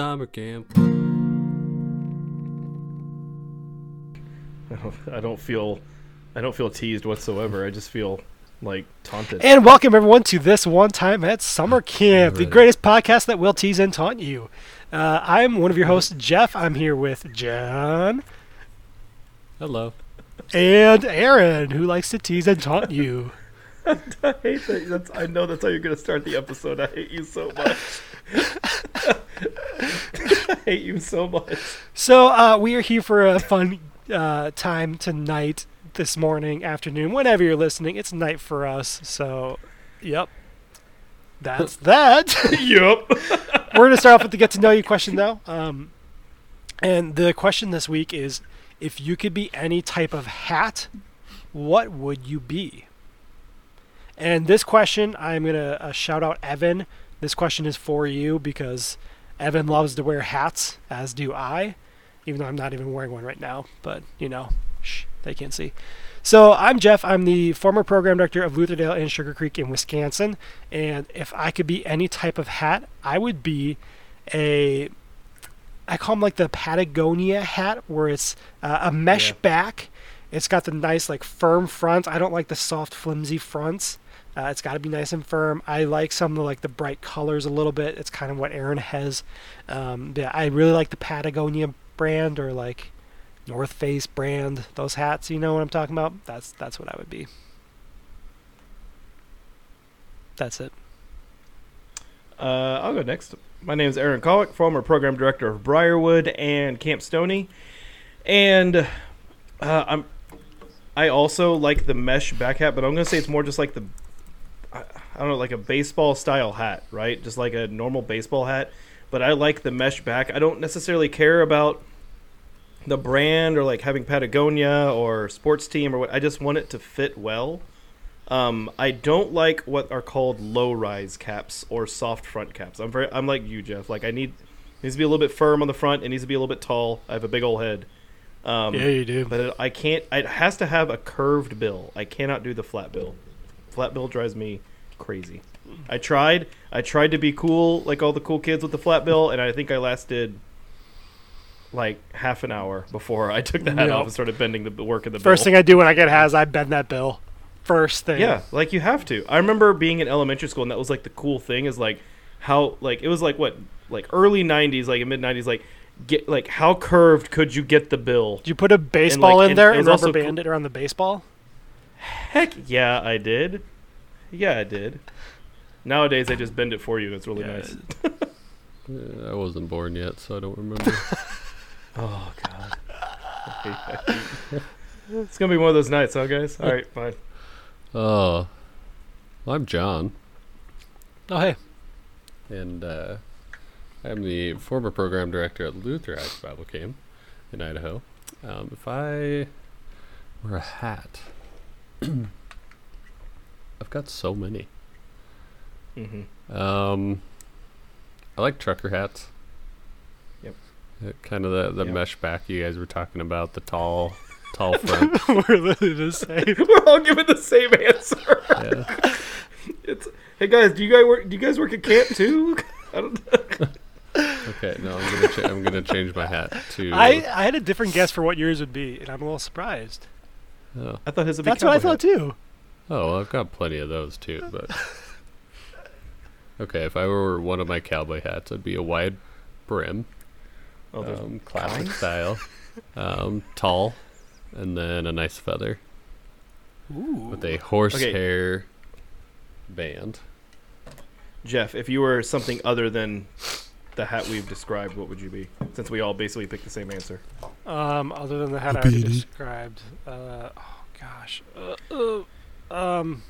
one time summer camp. I don't, feel, I don't feel teased whatsoever. I just feel like taunted. And welcome everyone to this one time at summer camp, the greatest podcast that will tease and taunt you. Uh, I'm one of your hosts, Jeff. I'm here with John Hello. and Aaron, who likes to tease and taunt you. I hate that. That's, I know that's how you're gonna start the episode. I hate you so much. I hate you so much. So uh, we are here for a fun uh, time tonight, this morning, afternoon, whenever you're listening. It's night for us. So, yep, that's that. yep. We're going to start off with the get to know you question, though. Um, and the question this week is if you could be any type of hat, what would you be? And this question, I'm going to uh, shout out Evan. This question is for you because Evan loves to wear hats, as do I, even though I'm not even wearing one right now. But, you know, shh, they can't see. So I'm Jeff. I'm the former program director of Lutherdale and Sugar Creek in Wisconsin. And if I could be any type of hat, I would be a I call them like the Patagonia hat, where it's uh, a mesh Yeah. back. It's got the nice like firm front. I don't like the soft flimsy fronts. Uh, it's got to be nice and firm. I like some of the, like the bright colors a little bit. It's kind of what Aaron has. Um, yeah, I really like the Patagonia brand or like North Face brand. Those hats, you know what I'm talking about. That's that's what I would be. That's it. Uh, I'll go next. My name is Aaron Kowick, former program director of Briarwood and Camp Stony, and uh, I'm. I also like the mesh back hat, but I'm gonna say it's more just like the. I, don't know, like a baseball style hat, right? Just like a normal baseball hat. But I like the mesh back. I don't necessarily care about the brand or like having Patagonia or sports team or what. I just want it to fit well. Um, I don't like what are called low rise caps or soft front caps. I'm very I'm like you, Jeff. Like I need it needs to be a little bit firm on the front. It needs to be a little bit tall. I have a big old head. Um, yeah, you do. but it, I can't. It has to have a curved bill. I cannot do the flat bill. Flat bill drives me crazy. I tried. I tried to be cool like all the cool kids with the flat bill, and I think I lasted like half an hour before I took the hat off and started bending the work of the First bill. thing I do when I get has I bend that bill. First thing. Yeah, like you have to. I remember being in elementary school, and that was like the cool thing is like how like it was like what like early '90s, like mid '90s, like get like how curved could you get the bill? Did you put a baseball in and there it and was also rubber cool- band it around the baseball? Heck yeah, I did. Yeah, I did. Nowadays, they just bend it for you. It's really Yeah. nice. Yeah, I wasn't born yet, so I don't remember. Oh god. it's gonna be one of those nights, huh, guys? All right, fine. Oh, well, I'm John, Oh hey. and uh, I'm the former program director at Luther Heights Bible Camp in Idaho. Um, if I were a hat, I've got so many. hmm Um, I like trucker hats. Yep. kind of the the Yep. mesh back you guys were talking about, the tall, tall front. We're literally the same. We're all giving the same answer. yeah. It's hey guys, do you guys work? Do you guys work at camp too? I don't. Okay, no, I'm gonna cha- I'm gonna change my hat to. I, I had a different guess for what yours would be, and I'm a little surprised. oh. I thought his would be That's what I cowboy thought hat. too. Oh, well, I've got plenty of those too, but okay. If I were one of my cowboy hats, I'd be a wide brim, Oh, there's um, classic style, um, tall, and then a nice feather Ooh. with a horsehair band. Jeff, if you were something other than the hat we've described, what would you be? Since we all basically picked the same answer. Um, other than the hat I already described. Uh, oh gosh. Uh, uh, um,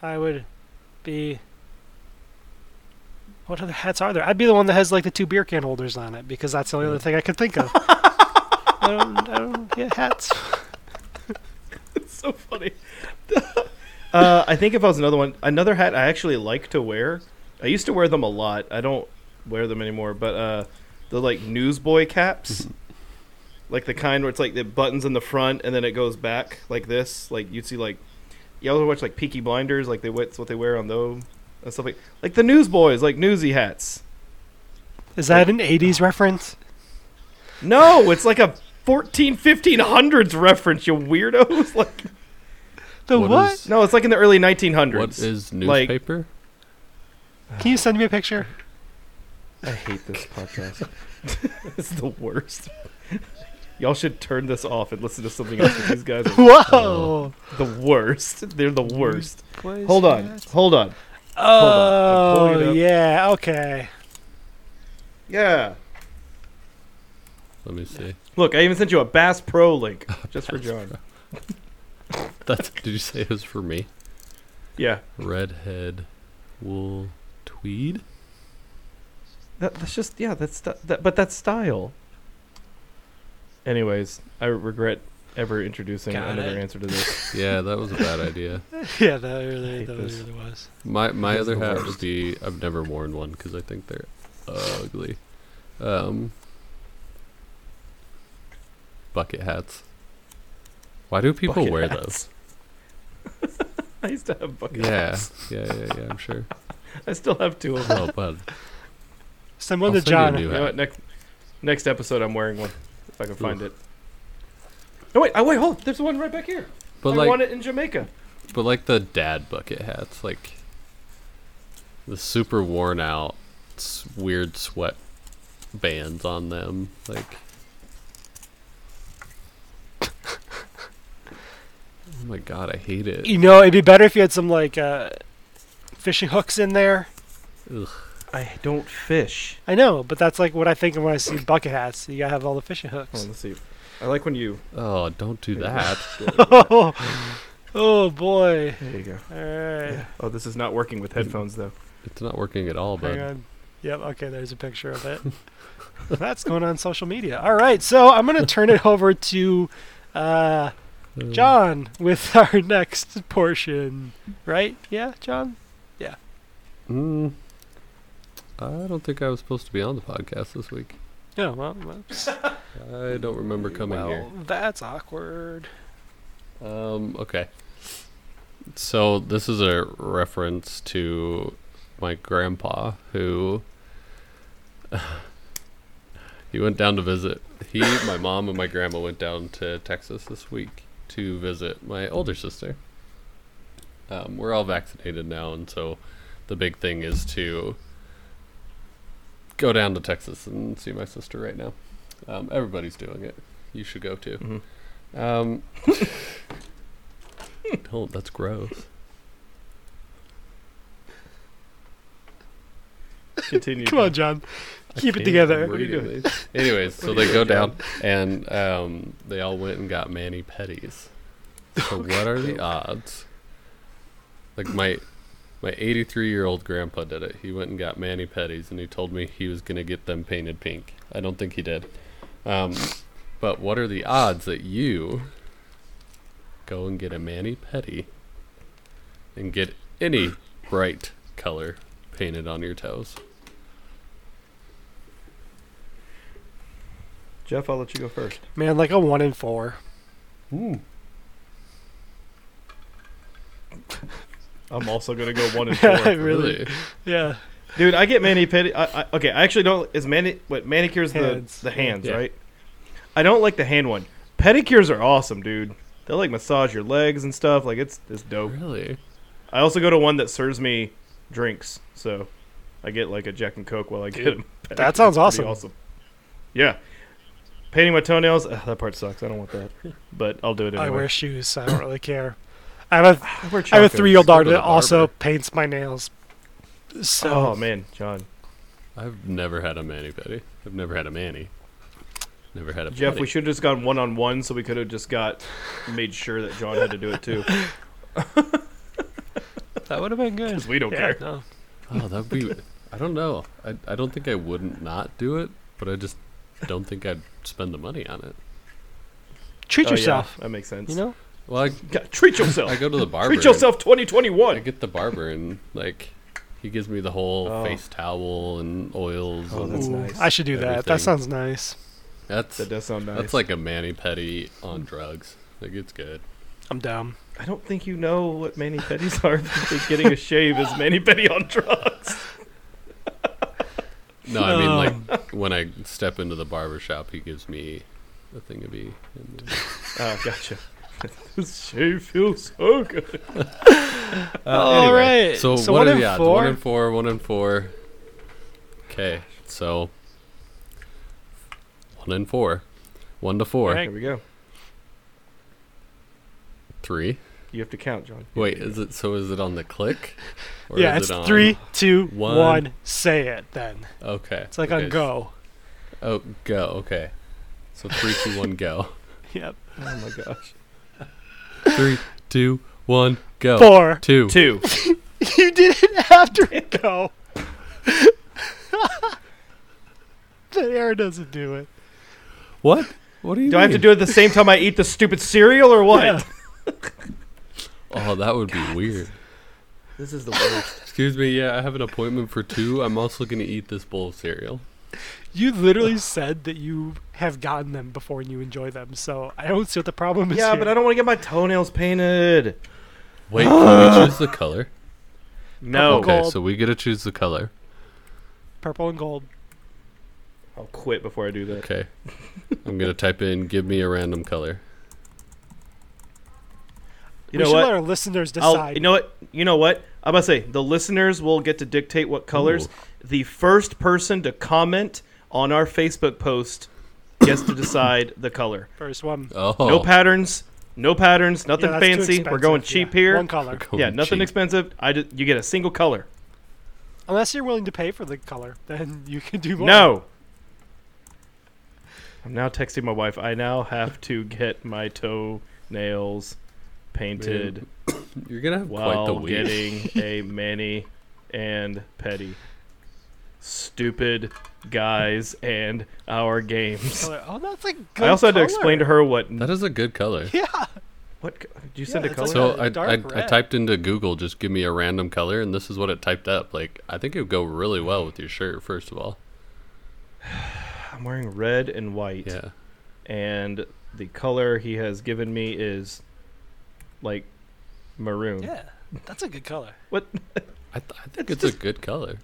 I would be. What other hats are there? I'd be the one that has like the two beer can holders on it because that's the only other thing I could think of. I don't, I don't get hats. It's so funny. uh, I think if I was another one, another hat I actually like to wear. I used to wear them a lot. I don't wear them anymore, but uh, the like newsboy caps, like the kind where it's like the buttons in the front and then it goes back like this. Like you'd see like you ever watch like Peaky Blinders, like they what's what they wear on those and stuff like like the newsboys, like newsy hats. Is that an 80s reference? No, it's like a 14, 1500s reference, you weirdos. Like, The What what? is- no, it's like in the early 1900s. What is Like- newspaper? Can you send me a picture? I hate this podcast. it's the worst. Y'all should turn this off and listen to something else. These guys are Whoa! the worst. They're the worst. Hold on, hold on. I'm pulling it Oh yeah, okay. Yeah. Let me see. Look, I even sent you a Bass Pro link oh, just for Bass John. That's, did you say it was for me? Yeah. Redhead wool tweed? That, that's just yeah. That's st- that, but that's style. Anyways, I regret ever introducing Got another it. answer to this. Yeah, that was a bad idea. Yeah, that really, hate that this. really was. My my That's other the hat worst. would be I've never worn one because I think they're ugly. Um, bucket hats. Why do people Bucket wear hats. those? I used to have bucket Yeah, hats. yeah, yeah, yeah. Yeah. I'm sure. I still have two of them. Oh, bud. Send one I'll to send you John. You know what? Next next episode, I'm wearing one if I can find it. No wait, oh wait, hold. There's one right back here. But I like, won it in Jamaica. but like the dad bucket hats, like the super worn out, weird sweat bands on them, like. Oh my god, I hate it. You know, it'd be better if you had some like uh, fishing hooks in there. Ugh. I don't fish. I know, but that's like what I think of when I see bucket hats. You gotta have all the fishing Hold hooks. on, let's see. I like when you. Oh, don't do that. oh, oh boy! There you go. All right, Oh, this is not working with headphones though. It's not working at all, hang bud. on. Yep. Okay, there's a picture of it. that's going on social media. All right, so I'm gonna turn it over to uh, Uh, John with our next portion. Right? Yeah, John. Yeah. Mm, I don't think I was supposed to be on the podcast this week. Yeah. Well, whoops. I don't remember coming well, that's awkward. Um, okay. So this is a reference to my grandpa who he went down to visit. He, my mom, and my grandma went down to Texas this week to visit my older sister. Um, we're all vaccinated now, and so the big thing is to go down to Texas and see my sister right now. Um, everybody's doing it. You should go too. Mhm. Um, don't. That's gross. Continue. Come on, John. Keep it together. read What are you it. Anyways, so they go down and um, they all went and got mani pedis. So what are the odds? Like my my 83 year old grandpa did it. He went and got mani pedis, and he told me he was gonna get them painted pink. I don't think he did. Um, but what are the odds that you go and get a mani pedi and get any bright color painted on your toes? Jeff, I'll let you go first. Man, like a one in four. I'm also gonna go one and four. Yeah, really. Yeah. Dude, I get mani pedi. I, I, okay, I actually don't. Is mani what manicures Hands. the the hands, Yeah. right? I don't like the hand one. Pedicures are awesome, dude. They like massage your legs and stuff. Like it's it's dope. Really? I also go to one that serves me drinks, so I get like a Jack and Coke while I get Dude, them. that sounds awesome. awesome. Yeah, painting my toenails. ugh, that part sucks. I don't want that, but I'll do it anyway. I wear shoes, so I don't really care. I have a I have a three year old Go daughter the that also paints my nails. So Oh man, John. I've never had a mani pedi. I've never had a mani. Never had a Jeff, pedi. we should have just gone one on one, so we could have just got made sure that John had to do it too, that would have been good. because we don't Yeah, care. no. Oh, that'd be. I don't know. I I don't think I wouldn't not do it, but I just don't think I'd spend the money on it. Treat Oh, yeah, yourself. that makes sense. You know? Well, I God, treat yourself. I go to the barber. treat yourself, 2021. I get the barber and like he gives me the whole Oh. face towel and oils. Oh, and that's Ooh, nice. I should do that. Everything. That sounds nice. That's That does sound nice. that's like a mani pedi on drugs. Like it's good. I'm down. I don't think you know what mani pedis are. I getting a shave is mani pedi on drugs. No, I mean like when I step into the barber shop, he gives me a thing of E. Oh, gotcha. this shave feels so good. All uh, Anyway, right. So, So what one are in the odds? four? One and four. One in four. Okay, so one and four. One to four. Alright. Here we go. Three. You have to count, John. Wait, is it so? Is it on the click? Or yeah, is it's it on- three, two, one? one. Say it then. Okay. It's like okay. on go. Oh, go. Okay. So three, two, one, go. Yep. Oh my gosh. Three, two, one, go. Four. Two. Two. You did it after it go. the air doesn't do it. What? What do you Do I have to do it at the same time I eat the stupid cereal or what? Yeah. Oh, that would be weird. This is the worst. Excuse me. Yeah, I have an appointment for two. I'm also gonna eat this bowl of cereal. You literally said that you have gotten them before and you enjoy them, so I don't see what the problem is. yeah, here. but I don't want to get my toenails painted. Wait, can we choose the color? No. Purple. Okay, Gold. so we get to choose the color. Purple and gold. I'll quit before I do that. Okay. I'm gonna type in "give me a random color." You we know should what? let our listeners I'll, decide. you know what? You know what? I'm about to say the listeners will get to dictate what colors. Ooh. The first person to comment on our Facebook post gets to decide the color. First one. Oh, No patterns. No patterns. Nothing Yeah, fancy. We're going cheap yeah. here. One color. Yeah, nothing cheap. expensive. I just, you get a single color. Unless you're willing to pay for the color, then you can do more. No. I'm now texting my wife. I now have to get my toenails painted You're gonna have quite the while week. getting a mani and pedi. Stupid guys and our games. Oh, that's a good I also had to explain to her what. That is a good color. Yeah. What co- did you Yeah, send a it's color? like So a I, dark I, I red. typed into Google, just give me a random color, and this is what it typed up. Like I think it would go really well with your shirt. First of all, I'm wearing red and white, yeah. and the color he has given me is like maroon. Yeah. That's a good color. What? I, th- I think It's it's, a good color.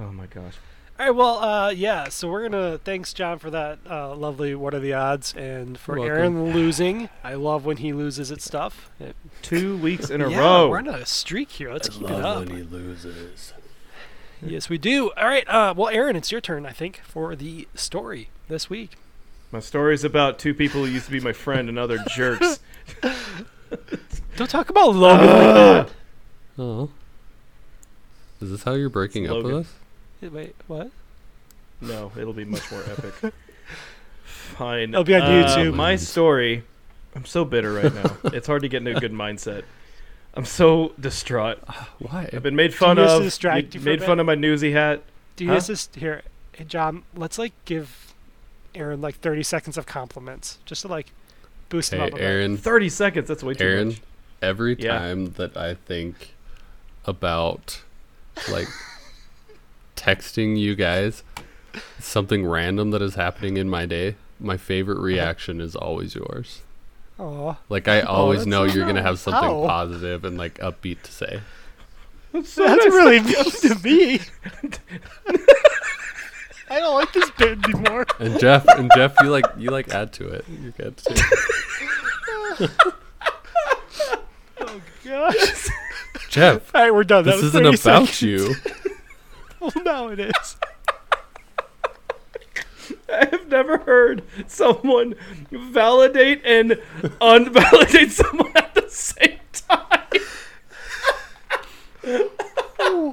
Oh my gosh. All right. Well, uh, yeah. So we're gonna thanks John for that uh, lovely. What are the odds? And for You're Aaron losing, I love when he loses at stuff. It- Two weeks in a yeah, row. We're on a streak here. Let's keep it up. when he loses. Yes, we do. All right. Uh, well, Aaron, it's your turn. I think for the story this week. My story is about two people who used to be my friend and other jerks. Don't talk about Logan like that. Oh, is this how you're breaking up Logan. with us? Wait, what? No, it'll be much more epic. Fine. It'll be on Uh, YouTube. My story. I'm so bitter right now. it's hard to get into a good mindset. I'm so distraught. Why? I've been made fun Do you of. distract you for made fun of my newsy hat. Do you Huh? guys just here, hey, John? Let's like give Aaron like 30 seconds of compliments, just to like boost him Hey, up. a bit. Aaron. 30 seconds. That's way too Aaron, much. every Yeah. time that I think about like texting you guys something random that is happening in my day, my favorite uh-huh. reaction is always yours. Aw. Like I oh, always that's know so you're gonna have something How? positive and like upbeat to say. That's so That's nice. really mean to me. I don't like this bit anymore. And Jeff, and Jeff, you like you like add to it. You're good too. Oh gosh. Jeff, All right, we're done. That this was isn't about seconds. you. Well, now it is. I have never heard someone validate and unvalidate someone at the same time.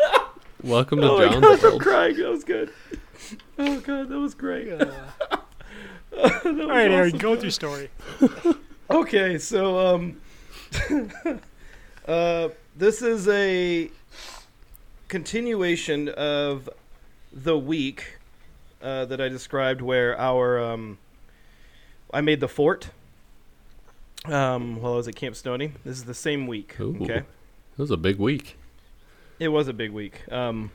Welcome to Oh my John's gosh, I'm world. crying. That was good. Oh god, that was great. Uh, That was all right, Aaron, go with your story. Okay, so um, uh, this is a continuation of the week uh, that I described, where our um, I made the fort um, while I was at Camp Stony. This is the same week. Ooh. Okay, It was a big week. it was a big week. Um,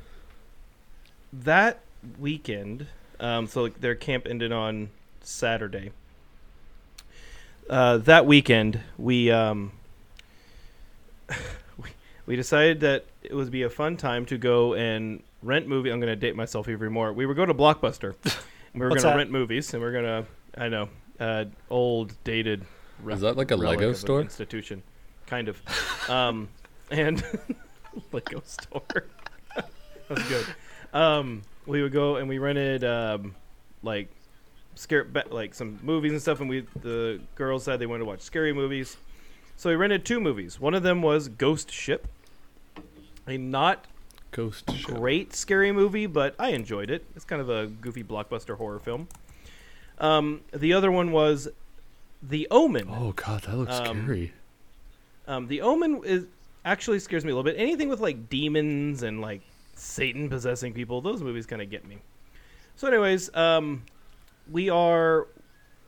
that weekend, um, so like, their camp ended on Saturday. Uh, that weekend, we um, we we decided that it would be a fun time to go and rent movie. I'm gonna date myself even more. We would go to Blockbuster. and we were gonna rent movies, and we are gonna. I know, uh, old dated. Is that like a Lego store? institution? Kind of. um, and Lego store. That's good. Um, we would go and we rented um, like scare ba- like some movies and stuff, and we the girls said they wanted to watch scary movies, so we rented two movies. One of them was Ghost Ship, a not Ghost great scary movie, but I enjoyed it. It's kind of a goofy blockbuster horror film. Um, the other one was The Omen. Oh god, that looks Um, scary. Um, the Omen is actually scares me a little bit. Anything with like demons and like Satan possessing people, those movies kind of get me. So, anyways, um, we are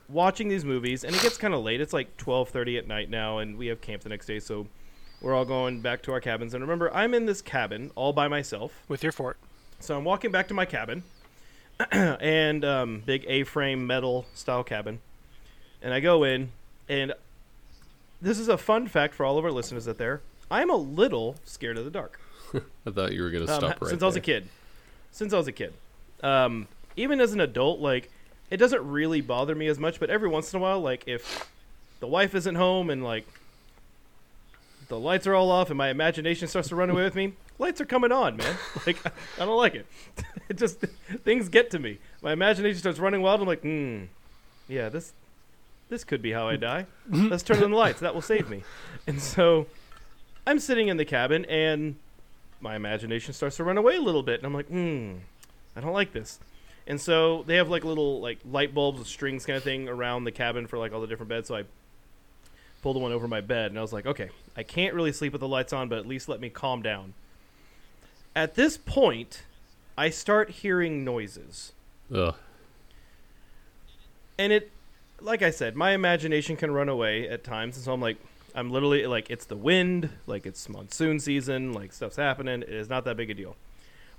watching these movies, and it gets kind of late. It's like twelve thirty at night now, and we have camp the next day, so we're all going back to our cabins. And remember, I'm in this cabin all by myself. with your fort. So I'm walking back to my cabin, and um, big A-frame metal style cabin, and I go in, and this is a fun fact for all of our listeners out there. I'm a little scared of the dark I thought you were gonna um, stop right since I was a kid. Since I was a kid, um, even as an adult, like it doesn't really bother me as much. But every once in a while, like if the wife isn't home and like the lights are all off and my imagination starts to run away with me, lights are coming on, man. Like I don't like it. It just things get to me. My imagination starts running wild. I'm like, hmm, yeah, this this could be how I die. Let's turn on the lights. That will save me. And so I'm sitting in the cabin and my imagination starts to run away a little bit, and I'm like, hmm, I don't like this. And so they have like little like light bulbs with strings kind of thing around the cabin for like all the different beds. So I pulled one over my bed, and I was like, okay, I can't really sleep with the lights on, but at least let me calm down. At this point, I start hearing noises, Ugh. and it, like I said, my imagination can run away at times, and so I'm like, I'm literally like, it's the wind, like it's monsoon season, like stuff's happening. It is not that big a deal.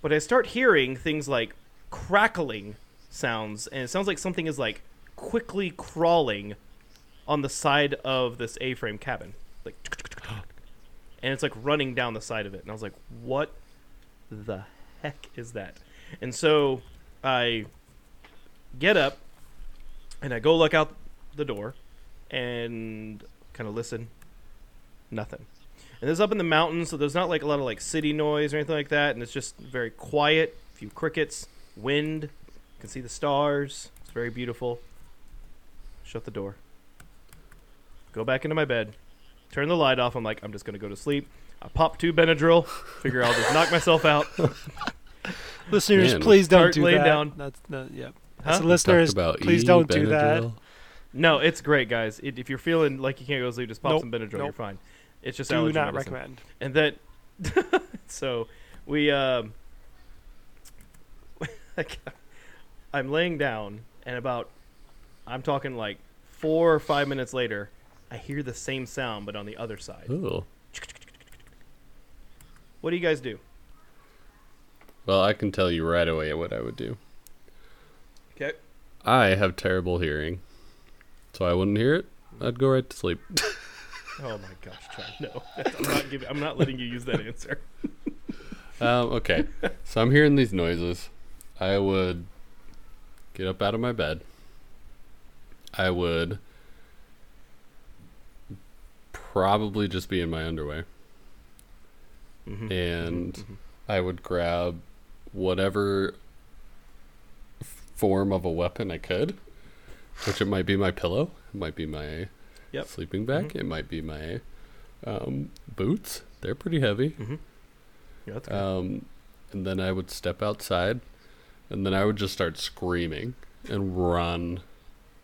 But I start hearing things like crackling sounds, and it sounds like something is like quickly crawling on the side of this A-frame cabin, like, and it's like running down the side of it. And I was like, what the heck is that? And so I get up and I go look out the door and kind of listen. Nothing. And this is up in the mountains, so there's not like a lot of like city noise or anything like that, and it's just very quiet. A few crickets, wind. You can see the stars. It's very beautiful. Shut the door. Go back into my bed. Turn the light off. I'm like, I'm just gonna go to sleep. I pop two Benadryl. Figure I'll just knock myself out. Listeners, Man. please don't Start do laying that. down. That's the yep. Huh? So listeners, Talked about please E, don't do that. Benadryl. No, it's great, guys. It, if you're feeling like you can't go to sleep, just pop Nope, some Benadryl. You're nope. fine. It's just Do allergy not medicine. recommend. And then, so we, um, I'm laying down, and about, I'm talking like four or five minutes later, I hear the same sound, but on the other side. Ooh. What do you guys do? Well, I can tell you right away what I would do. Okay. I have terrible hearing, so I wouldn't hear it. I'd go right to sleep. Oh my gosh, John, no. I'm not giving. I'm not letting you use that answer. Um, okay, so I'm hearing these noises. I would get up out of my bed. I would probably just be in my underwear, Mhm. and Mhm. I would grab whatever form of a weapon I could, which it might be my pillow, it might be my Yep. sleeping bag, Mhm. it might be my um, boots. They're pretty heavy. Mhm. Yeah, that's good. Um, and then I would step outside, and then I would just start screaming and run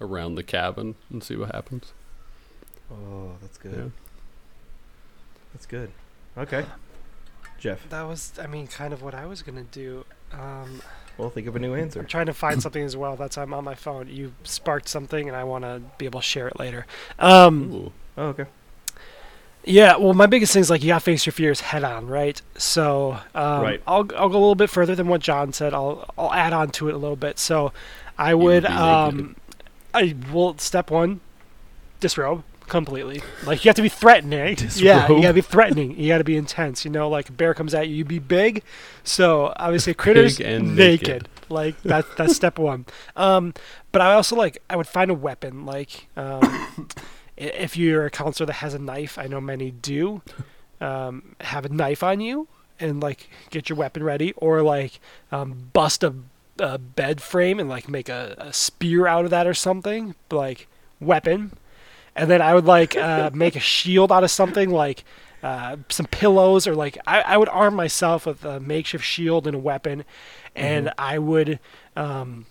around the cabin and see what happens. Oh, that's good. Yeah. That's good. Okay. Jeff, That was, I mean, kind of what I was gonna do. Um, well, think of a new answer. I'm trying to find something as well. That's why I'm on my phone. You sparked something, and I want to be able to share it later. Um, Oh, okay. Yeah, well, my biggest thing is like you got to face your fears head on, right? So, um, Right. I'll I'll go a little bit further than what John said. I'll I'll add on to it a little bit. So, I would would be naked. um, I will step one, disrobe completely. Like you have to be threatening. Yeah, you gotta be threatening. You gotta be intense. You know, like a bear comes at you, you be big. So obviously, critters naked. naked. Like that. That's step one. Um, but I also like I would find a weapon. Like um, if you're a counselor that has a knife, I know many do. Um, have a knife on you and like get your weapon ready, or like um, bust a, a bed frame and like make a, a spear out of that or something. Like weapon and then I would like uh, make a shield out of something like uh, some pillows or like I, I would arm myself with a makeshift shield and a weapon, and I would um,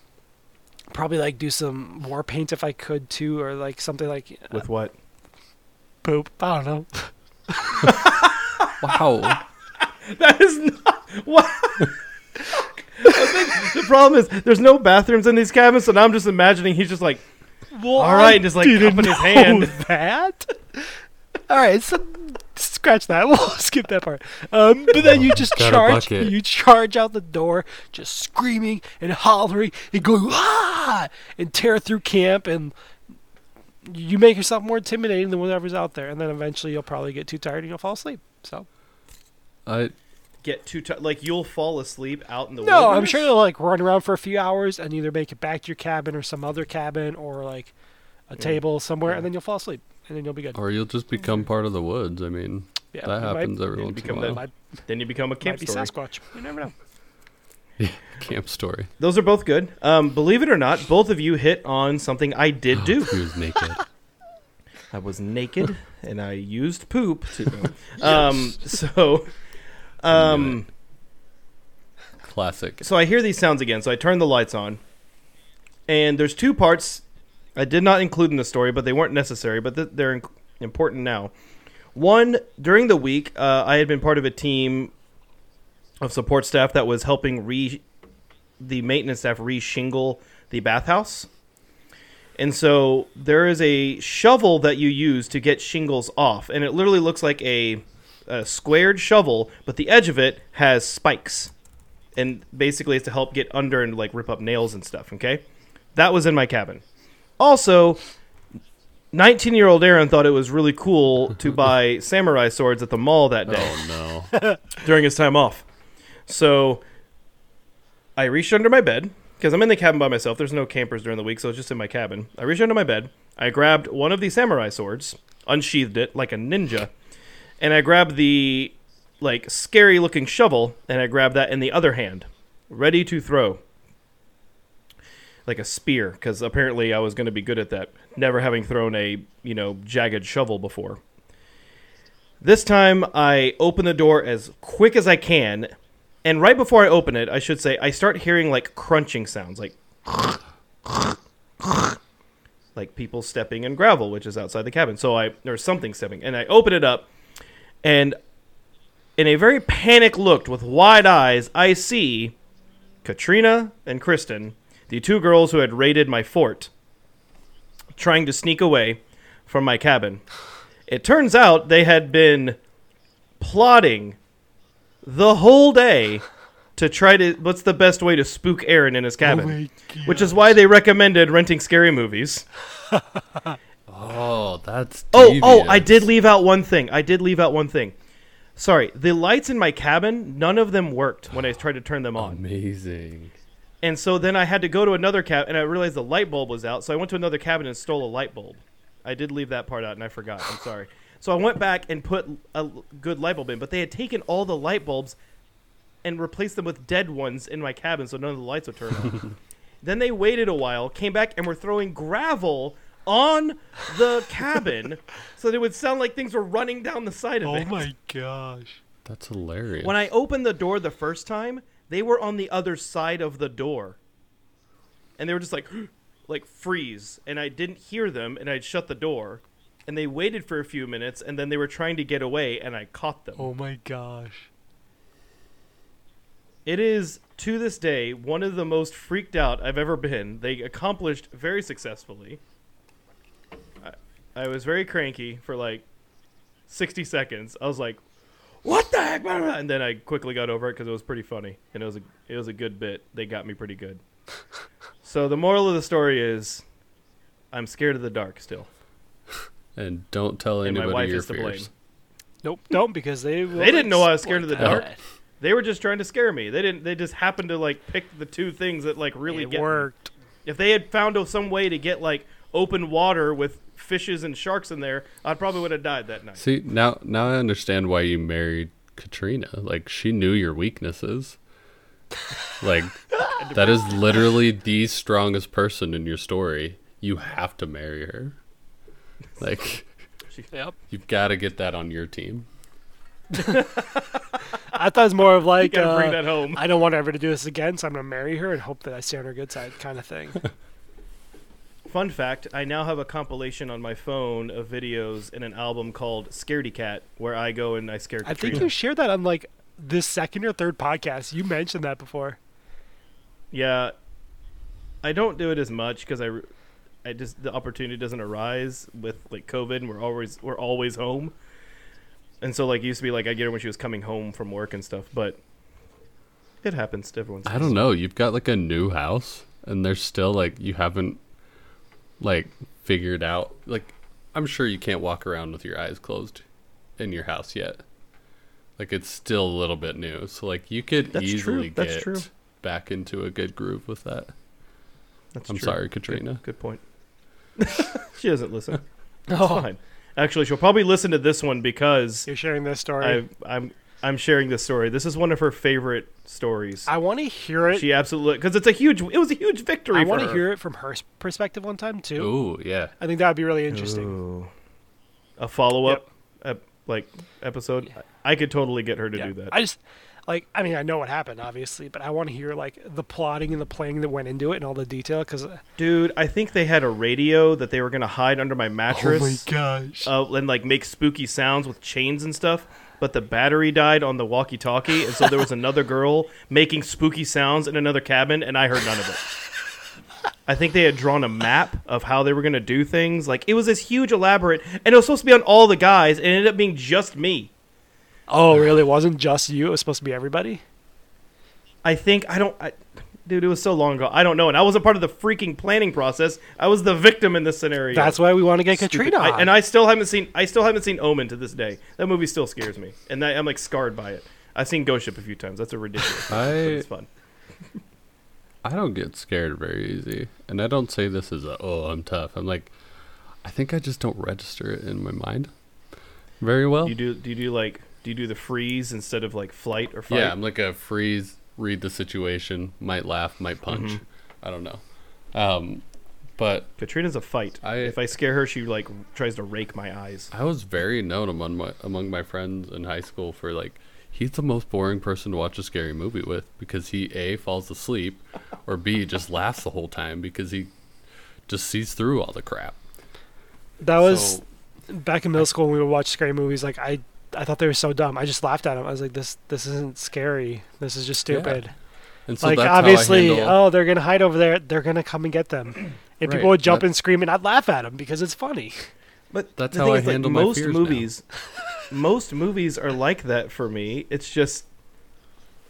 probably like do some war paint if I could too, or like something like uh, With what? poop. I don't know. Wow. That is not what. I think the problem is there's no bathrooms in these cabins, so I'm just imagining he's just like, Well, All right, just, like, didn't cupping his hand. That. All right, so scratch that. We'll skip that part. Um, but then you just charge. You charge out the door, just screaming and hollering and going ah, and tear through camp, and you make yourself more intimidating than whatever's out there. And then eventually you'll probably get too tired and you'll fall asleep. So I get too tired. like you'll fall asleep out in the woods. no, I'm sure you'll like run around for a few hours and either make it back to your cabin or some other cabin or like a table somewhere, and then you'll fall asleep, and then you'll be good. or you'll just become part of the woods. I mean, Yeah, that you might- happens every once in a while. that- Might, Then you become a might camp be story. Sasquatch. You never know. Camp story. Those are both good. Um, believe it or not, both of you hit on something I did do. He was naked. I was naked and I used poop to. um, so, um, Classic. so I hear these sounds again. So I turn the lights on, and there's two parts I did not include in the story, but they weren't necessary, but th- they're in- important now. One during the week, uh, I had been part of a team of support staff that was helping re the maintenance staff re-shingle the bathhouse. And so there is a shovel that you use to get shingles off, and it literally looks like a, a squared shovel, but the edge of it has spikes, and basically it's to help get under and like rip up nails and stuff. Okay, that was in my cabin. Also, 19 year old Aaron thought it was really cool to buy samurai swords at the mall that day Oh no. during his time off. So I reached under my bed because I'm in the cabin by myself. There's no campers during the week, so it's just in my cabin. I reached under my bed. I grabbed one of the samurai swords, unsheathed it like a ninja, and I grab the like scary looking shovel and I grab that in the other hand, ready to throw. Like a spear, because apparently I was going to be good at that, never having thrown a, you know, jagged shovel before. This time I open the door as quick as I can, and right before I open it, I should say, I start hearing like crunching sounds, like like people stepping in gravel, which is outside the cabin. So I or something stepping, and I open it up, and in a very panic look with wide eyes, I see Katrina and Kristen, the two girls who had raided my fort, trying to sneak away from my cabin. It turns out they had been plotting the whole day to try to what's the best way to spook Aaron in his oh cabin, which is why they recommended renting scary movies. Oh, that's. Oh, oh, I did leave out one thing. I did leave out one thing. Sorry, the lights in my cabin, none of them worked when I tried to turn them on. Amazing. And so then I had to go to another cabin, and I realized the light bulb was out. So I went to another cabin and stole a light bulb. I did leave that part out, and I forgot. I'm sorry. So I went back and put a good light bulb in, but they had taken all the light bulbs and replaced them with dead ones in my cabin, so none of the lights would turn on. then they waited a while, came back, and were throwing gravel on the cabin, so that it would sound like things were running down the side of Oh it. Oh my gosh. That's hilarious. When I opened the door the first time, they were on the other side of the door. And they were just like like freeze and I didn't hear them and I'd shut the door and they waited for a few minutes and then they were trying to get away and I caught them. Oh my gosh. It is to this day one of the most freaked out I've ever been. They accomplished very successfully. I, I was very cranky for like 60 seconds. I was like, "What the heck?" And then I quickly got over it because it was pretty funny and it was a it was a good bit. They got me pretty good. so the moral of the story is, I'm scared of the dark still. And don't tell And my anybody wife your is to blame. fears. Nope, don't because they They didn't know I was scared of the dark. that. They were just trying to scare me. They didn't. They just happened to like pick the two things that like really it get me. worked. If they had found a- some way to get like open water with fishes and sharks in there, I probably would have died that night. See now, now I understand why you married Katrina. Like she knew your weaknesses. Like that is literally the strongest person in your story. You have to marry her. Like Yep. you've got to get that on your team. I thought it was more of like uh, bring that home. I don't want ever to do this again, so I'm gonna marry her and hope that I stay on her good side, kind of thing. Fun fact: I now have a compilation on my phone of videos in an album called "Scaredy Cat," where I go and I scare. I think you shared that on like this second or third podcast. You mentioned that before. Yeah, I don't do it as much because I, I just the opportunity doesn't arise with like COVID, and we're always we're always home, and so like it used to be like I get her when she was coming home from work and stuff, but it happens to everyone. I don't know. You've got like a new house, and there's still like you haven't like figured out. Like I'm sure you can't walk around with your eyes closed in your house yet. Like it's still a little bit new, so like you could That's true. easily That's get true. back into a good groove with that. That's I'm true. sorry, Katrina. Good, point. she doesn't listen. It's Oh, fine. Actually, she'll probably listen to this one because you're sharing this story. I, I'm I'm sharing this story. This is one of her favorite stories. I want to hear it. She absolutely because it's a huge. It was a huge victory. I want to hear it from her perspective one time too. Ooh, yeah. I think that would be really interesting. Ooh. A follow up, ep- like episode. I could totally get her to Yeah. do that. I just like I mean I know what happened obviously, but I want to hear like the plotting and the planning that went into it and all the detail because Dude, I think they had a radio that they were gonna hide under my mattress. gosh. uh, and like make spooky sounds with chains and stuff. But the battery died on the walkie-talkie, and so there was another girl making spooky sounds in another cabin, and I heard none of it. I think they had drawn a map of how they were going to do things. Like it was this huge, elaborate, and it was supposed to be on all the guys, and it ended up being just me. Oh really? It wasn't just you. It was supposed to be everybody. I think I don't, I, dude. It was so long ago. I don't know, and I wasn't part of the freaking planning process. I was the victim in this scenario. That's why we want to get Stupid. Katrina. I, and I still haven't seen. I still haven't seen Omen to this day. That movie still scares me, and I, I'm like scarred by it. I've seen Ghost Ship a few times. That's a ridiculous. movie, but I it's fun. I don't get scared very easy, and I don't say this as a oh I'm tough. I'm like, I think I just don't register it in my mind very well. Do you do? Do you do like? Do you do the freeze instead of like flight or fight? Yeah, I'm like a freeze, read the situation, might laugh, might punch. Mhm. I don't know. Um, but Katrina's a fight. I- if I scare her, she like tries to rake my eyes. I was very known among my among my friends in high school for like he's the most boring person to watch a scary movie with because he a falls asleep or b just laughs the whole time because he just sees through all the crap. that was So, back in middle school when we would watch scary movies. Like I, I thought they were so dumb. I just laughed at them. I was like, this, this isn't scary. This is just stupid. Yeah. stupid. and so like that's obviously, how I handle, oh, they're gonna hide over there. They're gonna come and get them. And Right, people would jump that- and scream, and I'd laugh at them because it's funny. But That's the how thing I is, like, handle my most fears now. movies. most movies are like that for me. It's just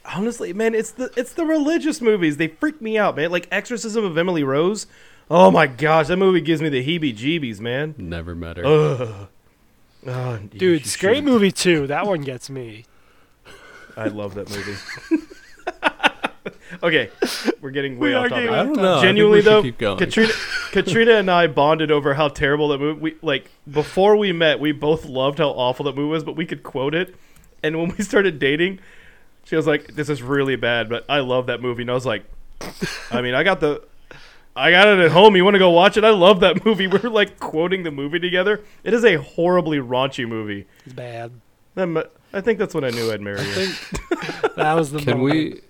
honestly, man, it's the it's the religious movies. They freak me out, man. Like Exorcism of Emily Rose. Oh my gosh, that movie gives me the heebie-jeebies, man. never met her. Ugh. Oh, Dude, scary shouldn't. movie 2, That one gets me. I love that movie. okay, we're getting way We off are topic. getting I don't know. Genuinely we though. Katrina, Katrina and I bonded over how terrible that movie. We like before we met, we both loved how awful that movie was, but we could quote it. And when we started dating, she was like, "This is really bad, but I love that movie." And I was like, "I mean, I got the." I got it at home. You want to go watch it? I love that movie. We're like quoting the movie together. It is a horribly raunchy movie. It's bad. Then, I think that's when I knew I'd marry you. That was the. Can moment. we?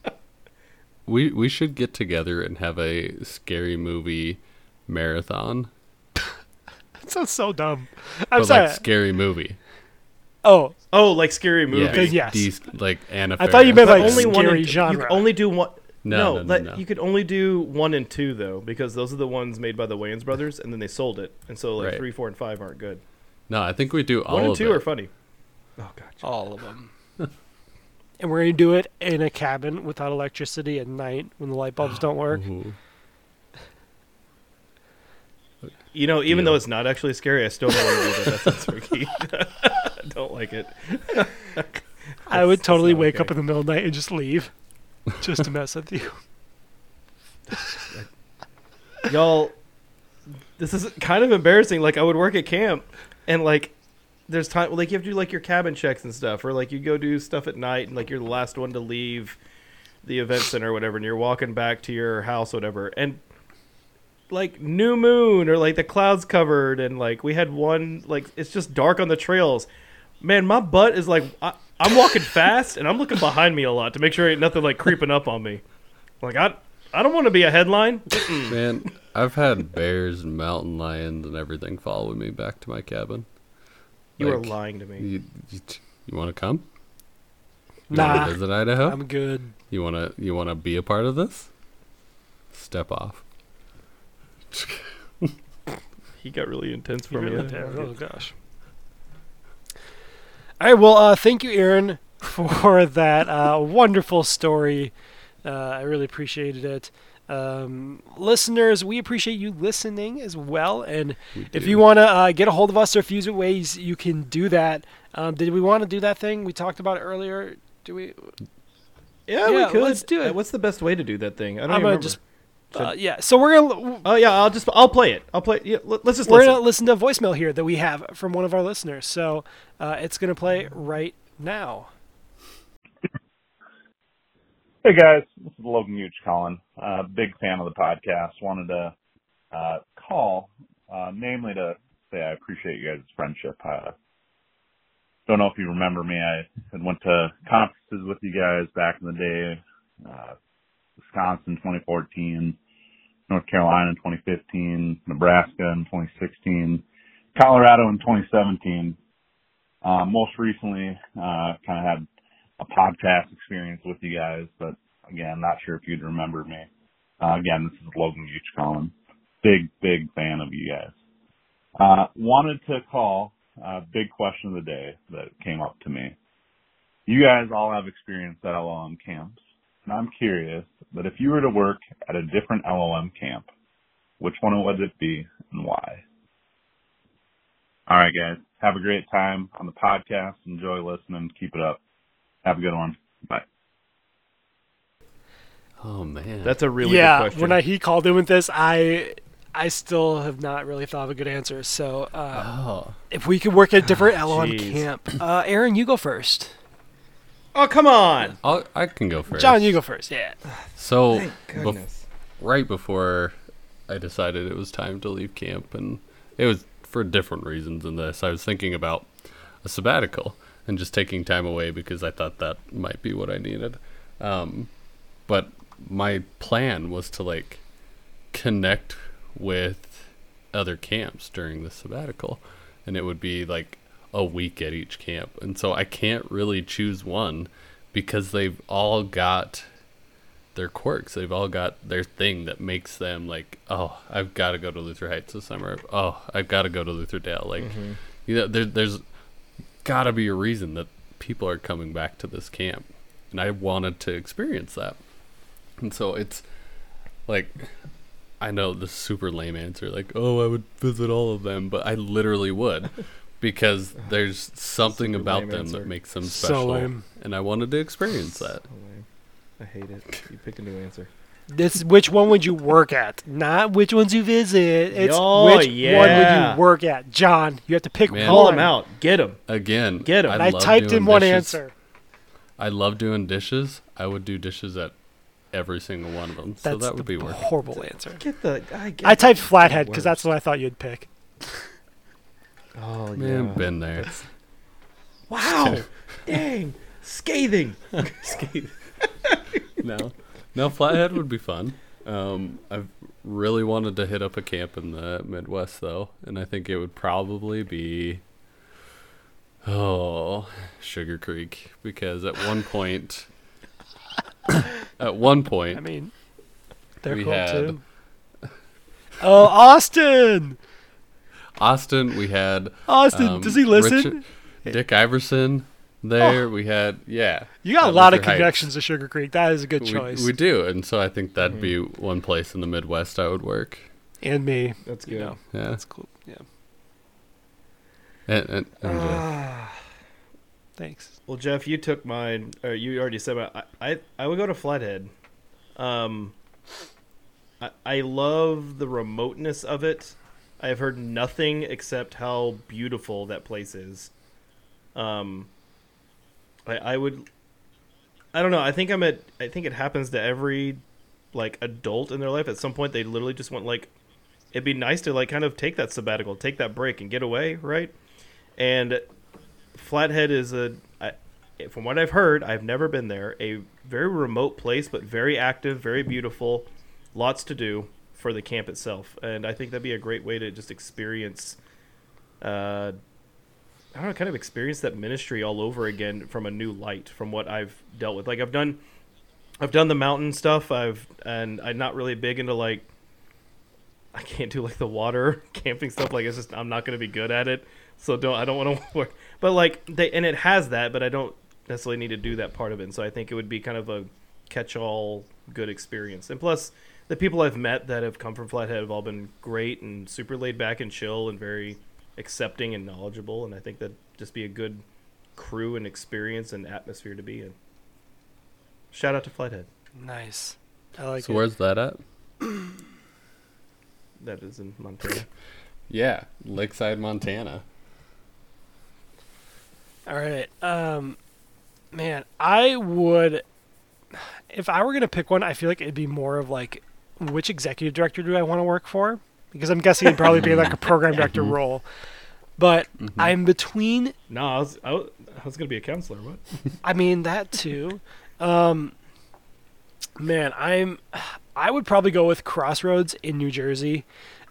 We we should get together and have a scary movie marathon. that sounds so dumb. I'm but sorry. like scary movie. oh, Oh, like scary movie. Yeah, Yes. these- like Anna. I thought you Faris meant, like, only one scary and, You genre. could only do one. No, No, no, no, no. you could only do one and two though, because those are the ones made by the Wayans brothers, and then they sold it, and so like Right. three, four, and five aren't good. No, I think we do all one and of two it. are funny. Oh god. all of them. and we're gonna do it in a cabin without electricity at night when the light bulbs don't work. Ooh. You know, even Yeah. though it's not actually scary, I still don't want to do that. That sounds freaky. I don't like it. I would totally not wake okay. up in the middle of the night and just leave, just to mess with you. Y'all, this is kind of embarrassing. Like, I would work at camp, and like, there's time like you have to do like your cabin checks and stuff, or like you go do stuff at night, and like you're the last one to leave the event center or whatever, and you're walking back to your house, whatever, and like new moon or like the clouds covered, and like we had one like it's just dark on the trails. Man, my butt is like I, I'm walking fast, and I'm looking behind me a lot to make sure ain't nothing like creeping up on me. Like I, I don't want to be a headline. Man, I've had bears and mountain lions and everything following me back to my cabin. You are lying to me. You, you, you want to come? You Nah, visit Idaho? I'm good. You wanna you wanna be a part of this? Step off. He got really intense for me. Really. Oh gosh. All right. Well, uh, thank you, Aaron, for that uh, wonderful story. Uh, I really appreciated it. Um, listeners, we appreciate you listening as well. And We if you want to uh, get a hold of us, there are a few ways you can do that. Um, did we want to do that thing we talked about earlier? Do we? Yeah, Yeah, we could. let's do it. Uh, What's the best way to do that thing? I don't I'm gonna remember. just. Should- Uh, yeah. So we're gonna Oh yeah, I'll just I'll play it. I'll play. Yeah, let, us just we're listen. gonna listen to a voicemail here that we have from one of our listeners. So uh, it's gonna play right now. Hey guys, this is Logan Huge calling. Uh, big fan of the podcast. Wanted to uh, call, uh, namely to say I appreciate you guys' friendship. Uh, don't know if you remember me. I went to conferences with you guys back in the day. Wisconsin 2014, North Carolina in 2015, Nebraska in 2016, Colorado in 2017. Uh, most recently, uh, kind of had a podcast experience with you guys, but again, not sure if you'd remember me. Uh, again, this is Logan Gooch calling. Big, big fan of you guys. Uh, wanted to call, uh, big question of the day that came up to me. You guys all have experience at LOM camps, and I'm curious that if you were to work at a different LOM camp, which one would it be and why? All right, guys. Have a great time on the podcast. Enjoy listening. Keep it up. Have a good one. Bye. Oh man. That's a really yeah, good question. when I, he called in with this, I I still have not really thought of a good answer. So uh, oh. if we could work at a different LOM jeez. camp, uh, Aaron, you go first. Oh come on! I'll, I can go first. John, you go first. Yeah. So Thank bef- goodness. right before I decided it was time to leave camp, and it was for different reasons than this. I was thinking about a sabbatical and just taking time away because I thought that might be what I needed. Um, but my plan was to like connect with other camps during the sabbatical, and it would be like a week at each camp. And so I can't really choose one because they've all got their quirks. They've all got their thing that makes them like, oh, I've got to go to Luther Heights this summer. Oh, I've got to go to Lutherdale. Like, mm-hmm. you know, there, there's got to be a reason that people are coming back to this camp, and I wanted to experience that. And so it's like, I know the super lame answer, like, oh, I would visit all of them, but I literally would. Because there's something about them answer. that makes them So special, lame. and I wanted to experience that. So. I hate it. You pick a new answer. This which one would you work at? Not which ones you visit. It's Oh, which one would you work at? John, you have to pick Man. Call one. him out. Get them Again, Get them. I, love typed doing in one dishes. answer. I love doing dishes. I would do dishes at every single one of them. so that would the be worth. it. horrible answer. Get the. I, get I typed flathead because that's what I thought you'd pick. Oh Man, yeah. been there. Wow. Dang. Scathing. no, no, Flathead would be fun. Um, I've really wanted to hit up a camp in the Midwest though, and I think it would probably be oh Sugar Creek because at one point, at one point, I mean, they're We cool had- too. Oh, Austin! Austin, we had Austin, um, does he listen? Richard- Dick Iverson there. We had yeah. you got a at lot of Luther Heights. connections to Sugar Creek. That is a good We- choice. We, do, and so I think that'd be one place in the Midwest I would work. and me. That's You know, Yeah. that's cool. Yeah, And, and, and Jeff. Ah. thanks. Well, Jeff, you took mine. Or you already said, but I, I, I would go to Flathead. Um, I, I love the remoteness of it. I have heard nothing except how beautiful that place is. Um, I, I would. I don't know. I think I'm at. I think it happens to every like adult in their life. At some point, they literally just want like. It'd be nice to like kind of take that sabbatical, take that break, and get away, right? And Flathead is a, I, from what I've heard, I've never been there. A very remote place, but very active, very beautiful, lots to do for the camp itself, and I think that'd be a great way to just experience. Uh, I don't know, kind of experience that ministry all over again from a new light, from what I've dealt with. Like I've done, I've done the mountain stuff. I've and I'm not really big into like. I can't do like the water camping stuff. Like it's just I'm not going to be good at it. So don't I don't want to work. But like they and it has that, but I don't necessarily need to do that part of it. And so I think it would be kind of a catch-all good experience. And plus, the people I've met that have come from Flathead have all been great and super laid back and chill and very accepting and knowledgeable. And I think that just be a good crew and experience and atmosphere to be in. Shout out to Flathead. Nice. I like So it. where's that at? That is in Montana. Yeah, Lakeside, Montana. All right. Um, man, I would. If I were gonna pick one, I feel like it'd be more of like, which executive director do I want to work for? Because I'm guessing it'd probably be like a program director role. But I'm between. no, I was I was, was going to be a counselor. What? I mean that too. Um, man, I'm. I would probably go with Crossroads in New Jersey,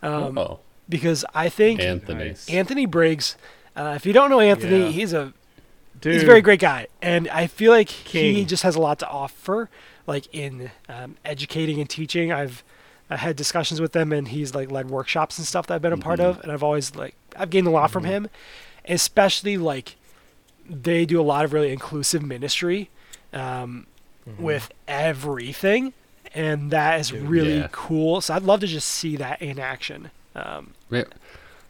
um, oh, because I think Anthony. Anthony Briggs. Uh, if you don't know Anthony, Yeah. he's a Dude, he's a very great guy, and I feel like he just has a lot to offer, like in um, educating and teaching. I've I had discussions with them, and he's like led workshops and stuff that I've been a part Mm-hmm. of, and I've always like I've gained a lot from him, especially like they do a lot of really inclusive ministry um, Mm-hmm. with everything, and that is really Yeah. cool. So I'd love to just see that in action. Um, Yeah,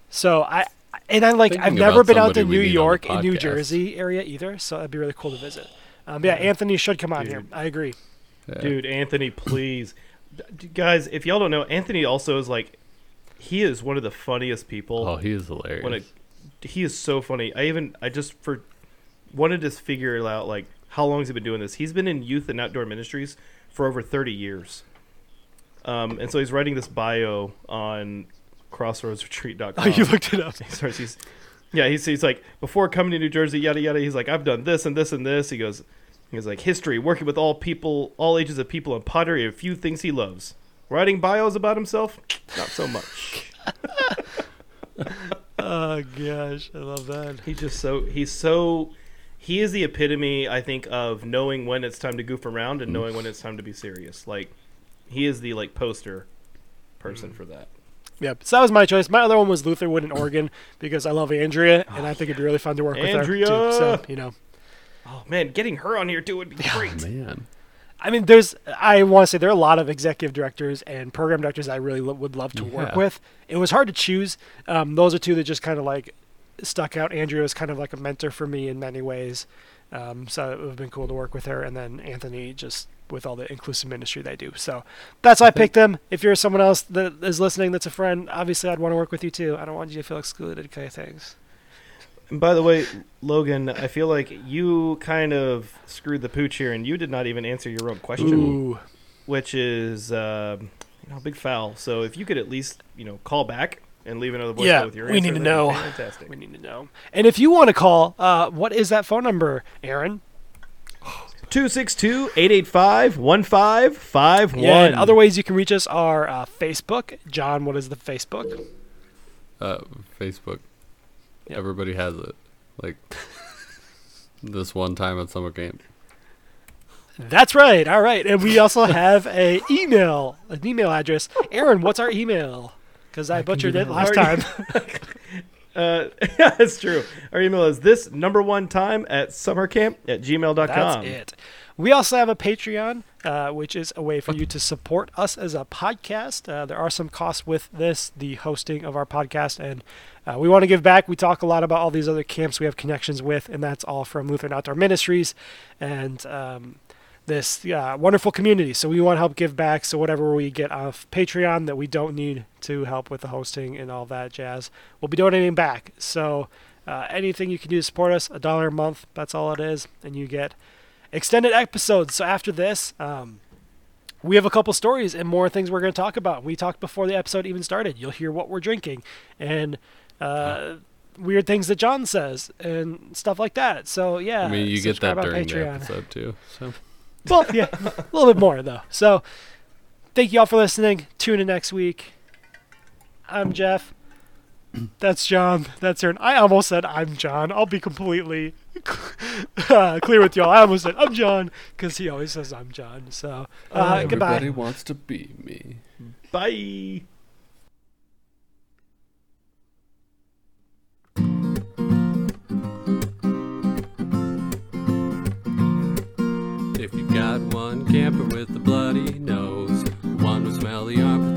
so I and I like I've never been out to New need on the York and New. Jersey area either, so that'd be really cool to visit. Um, yeah, Anthony should come on here. I agree. Yeah. Dude, Anthony, please. D- d- guys, if y'all don't know, Anthony also is like, he is one of the funniest people. Oh, he is hilarious. when it, he is so funny. I even, I just for wanted to figure it out like how long has he been doing this. He's been in youth and outdoor ministries for over 30 years. Um, and so he's writing this bio on crossroadsretreat.com. Oh, you looked it up. he starts he's yeah he's, he's like before coming to new jersey yada yada he's like i've done this and this and this he goes he goes like history working with all people all ages of people in pottery a few things he loves writing bios about himself not so much Oh gosh, I love that. he's just so he's so he is the epitome i think of knowing when it's time to goof around and knowing when it's time to be serious like he is the like poster person mm. for that Yep. So that was my choice. My other one was Lutherwood in Oregon because I love Andrea oh, and I think it'd be really fun to work Andrea! with her too. So you know, oh man getting her on here too would be great Oh, man. I mean, there's I want to say there are a lot of executive directors and program directors I really lo- would love to work with. It was hard to choose. Um, those are two that just kind of like stuck out. Andrea was kind of like a mentor for me in many ways, um, so it would have been cool to work with her. And then Anthony just with all the inclusive ministry they do. So that's why I picked them. If you're someone else that is listening that's a friend, obviously I'd want to work with you too. I don't want you to feel excluded. Okay, thanks. And by the way, Logan, I feel like you kind of screwed the pooch here, and you did not even answer your own question, Ooh. which is uh, you know big foul. So if you could at least you know call back and leave another voice Yeah, with your answer, we need to know. Fantastic. We need to know. And if you want to call, uh, what is that phone number, Aaron? 262-885-1551. Yeah, and other ways you can reach us are uh, Facebook. John, what is the Facebook? Uh, Facebook. Yep. Everybody has it. Like this one time at summer camp. That's right. All right, and we also have a email, an email address. Aaron, what's our email? Because I, butchered it last Our- time. Uh, yeah, that's true. Our email is this number one time at summercamp at gmail.com. That's it. We also have a Patreon, uh, which is a way for you to support us as a podcast. Uh, there are some costs with this, the hosting of our podcast, and uh, we want to give back. We talk a lot about all these other camps we have connections with, and that's all from Lutheran Outdoor Ministries and um, this uh, wonderful community. So we want to help give back. So whatever we get off Patreon that we don't need to help with the hosting and all that jazz, we'll be donating back. So uh, anything you can do to support us, a dollar a month, that's all it is, and you get extended episodes. So after this, um, we have a couple stories and more things we're going to talk about. We talked before the episode even started. You'll hear what we're drinking and uh, weird things that John says and stuff like that. So yeah, I mean, you get that during the episode too. So Well, yeah, a little bit more though. So thank you all for listening. Tune in next week. I'm Jeff. That's John. That's Aaron. I almost said I'm John. I'll be completely uh, clear with y'all. I almost said I'm John because he always says I'm John. So uh, goodbye. everybody wants to be me. Bye. If you got one camper with a bloody nose, one with smelly armpits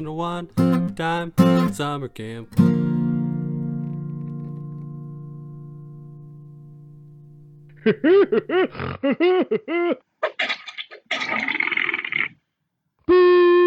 listen to one time summer camp. Beep.